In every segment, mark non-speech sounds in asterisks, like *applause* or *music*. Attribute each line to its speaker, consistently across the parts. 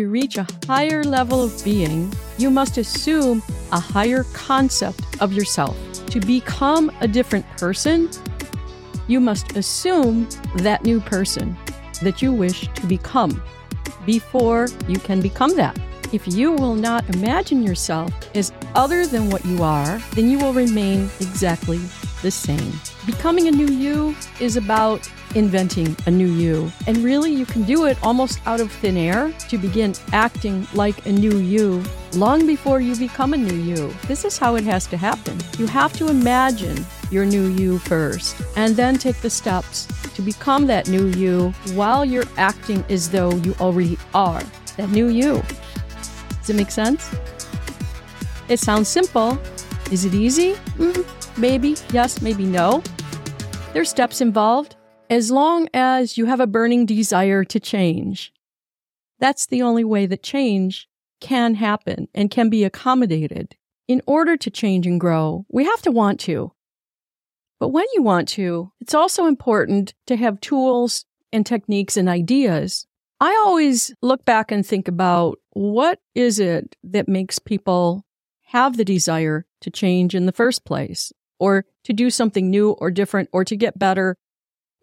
Speaker 1: to reach a higher level of being, you must assume a higher concept of yourself. To become a different person, you must assume that new person that you wish to become before you can become that. If you will not imagine yourself as other than what you are, then you will remain exactly the same. Becoming a new you is about inventing a new you. And really, you can do it almost out of thin air to begin acting like a new you long before you become a new you. This is how it has to happen. You have to imagine your new you first, and then take the steps to become that new you while you're acting as though you already are that new you. Does it make sense? It sounds simple. Is it easy? Mm, maybe yes, maybe no. There's steps involved as long as you have a burning desire to change. That's the only way that change can happen and can be accommodated. In order to change and grow, we have to want to. But when you want to, it's also important to have tools and techniques and ideas. I always look back and think about what is it that makes people have the desire to change in the first place, or to do something new or different, or to get better,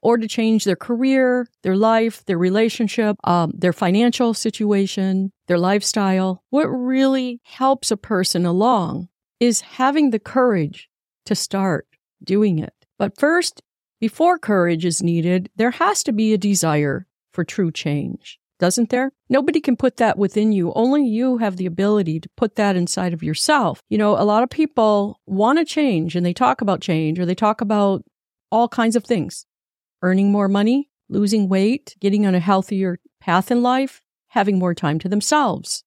Speaker 1: or to change their career, their life, their relationship, um, their financial situation, their lifestyle. What really helps a person along is having the courage to start doing it. But first, before courage is needed, there has to be a desire for true change, doesn't there? Nobody can put that within you. Only you have the ability to put that inside of yourself. You know, a lot of people want to change and they talk about change or they talk about all kinds of things earning more money, losing weight, getting on a healthier path in life, having more time to themselves,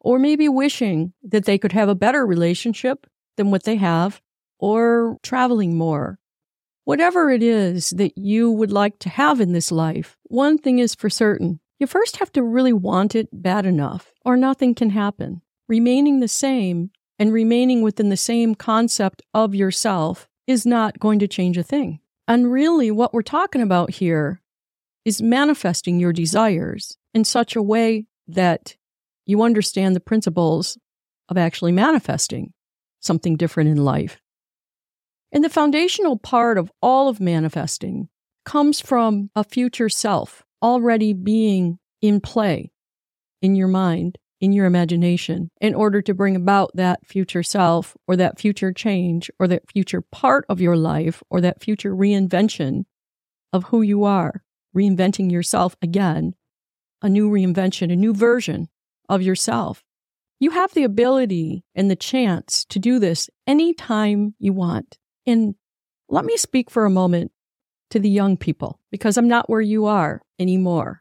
Speaker 1: or maybe wishing that they could have a better relationship than what they have, or traveling more. Whatever it is that you would like to have in this life, one thing is for certain. You first have to really want it bad enough, or nothing can happen. Remaining the same and remaining within the same concept of yourself is not going to change a thing. And really, what we're talking about here is manifesting your desires in such a way that you understand the principles of actually manifesting something different in life. And the foundational part of all of manifesting comes from a future self already being in play in your mind in your imagination in order to bring about that future self or that future change or that future part of your life or that future reinvention of who you are, reinventing yourself again, a new reinvention, a new version of yourself. You have the ability and the chance to do this anytime you want. And let me speak for a moment to the young people because I'm not where you are anymore.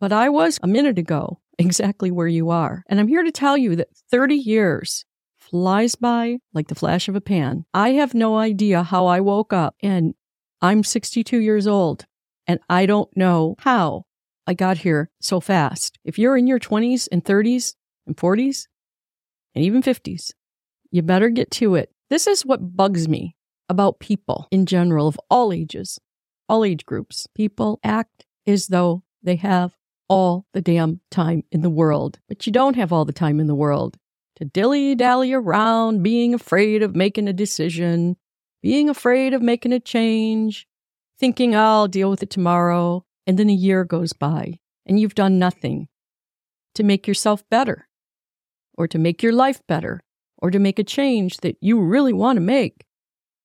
Speaker 1: But I was a minute ago *laughs* exactly where you are. And I'm here to tell you that 30 years flies by like the flash of a pan. I have no idea how I woke up and I'm 62 years old and I don't know how I got here so fast. If you're in your 20s and 30s and 40s and even 50s, you better get to it. This is what bugs me about people in general of all ages, all age groups. People act as though they have all the damn time in the world. But you don't have all the time in the world to dilly dally around being afraid of making a decision, being afraid of making a change, thinking I'll deal with it tomorrow. And then a year goes by and you've done nothing to make yourself better or to make your life better or to make a change that you really want to make,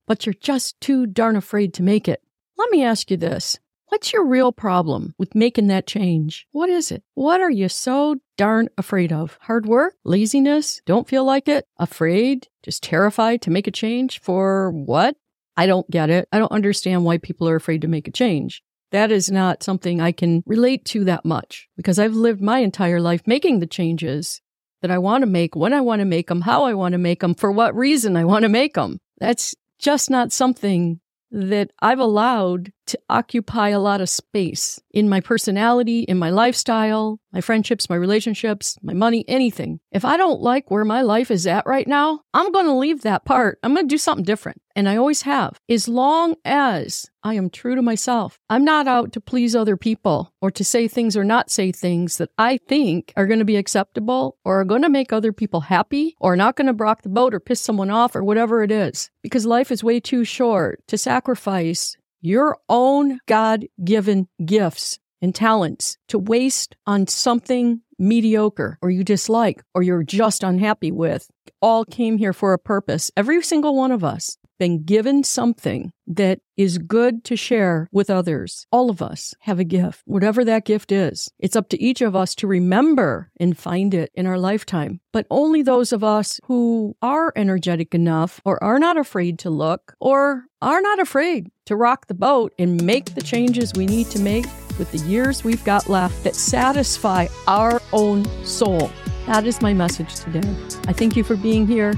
Speaker 1: but you're just too darn afraid to make it. Let me ask you this. What's your real problem with making that change? What is it? What are you so darn afraid of? Hard work? Laziness? Don't feel like it? Afraid? Just terrified to make a change? For what? I don't get it. I don't understand why people are afraid to make a change. That is not something I can relate to that much because I've lived my entire life making the changes that I want to make, when I want to make them, how I want to make them, for what reason I want to make them. That's just not something that I've allowed to occupy a lot of space in my personality, in my lifestyle, my friendships, my relationships, my money, anything. If I don't like where my life is at right now, I'm going to leave that part. I'm going to do something different. And I always have, as long as I am true to myself. I'm not out to please other people or to say things or not say things that I think are going to be acceptable or are going to make other people happy or not going to rock the boat or piss someone off or whatever it is. Because life is way too short to sacrifice your own God given gifts and talents to waste on something mediocre or you dislike or you're just unhappy with all came here for a purpose. Every single one of us been given something that is good to share with others. All of us have a gift, whatever that gift is. It's up to each of us to remember and find it in our lifetime. But only those of us who are energetic enough or are not afraid to look or are not afraid to rock the boat and make the changes we need to make with the years we've got left that satisfy our own soul. That is my message today. I thank you for being here,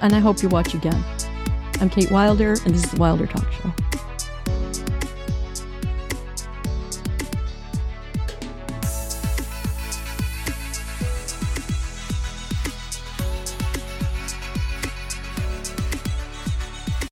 Speaker 1: and I hope you watch again. I'm Kate Wilder, and this is the Wilder Talk Show.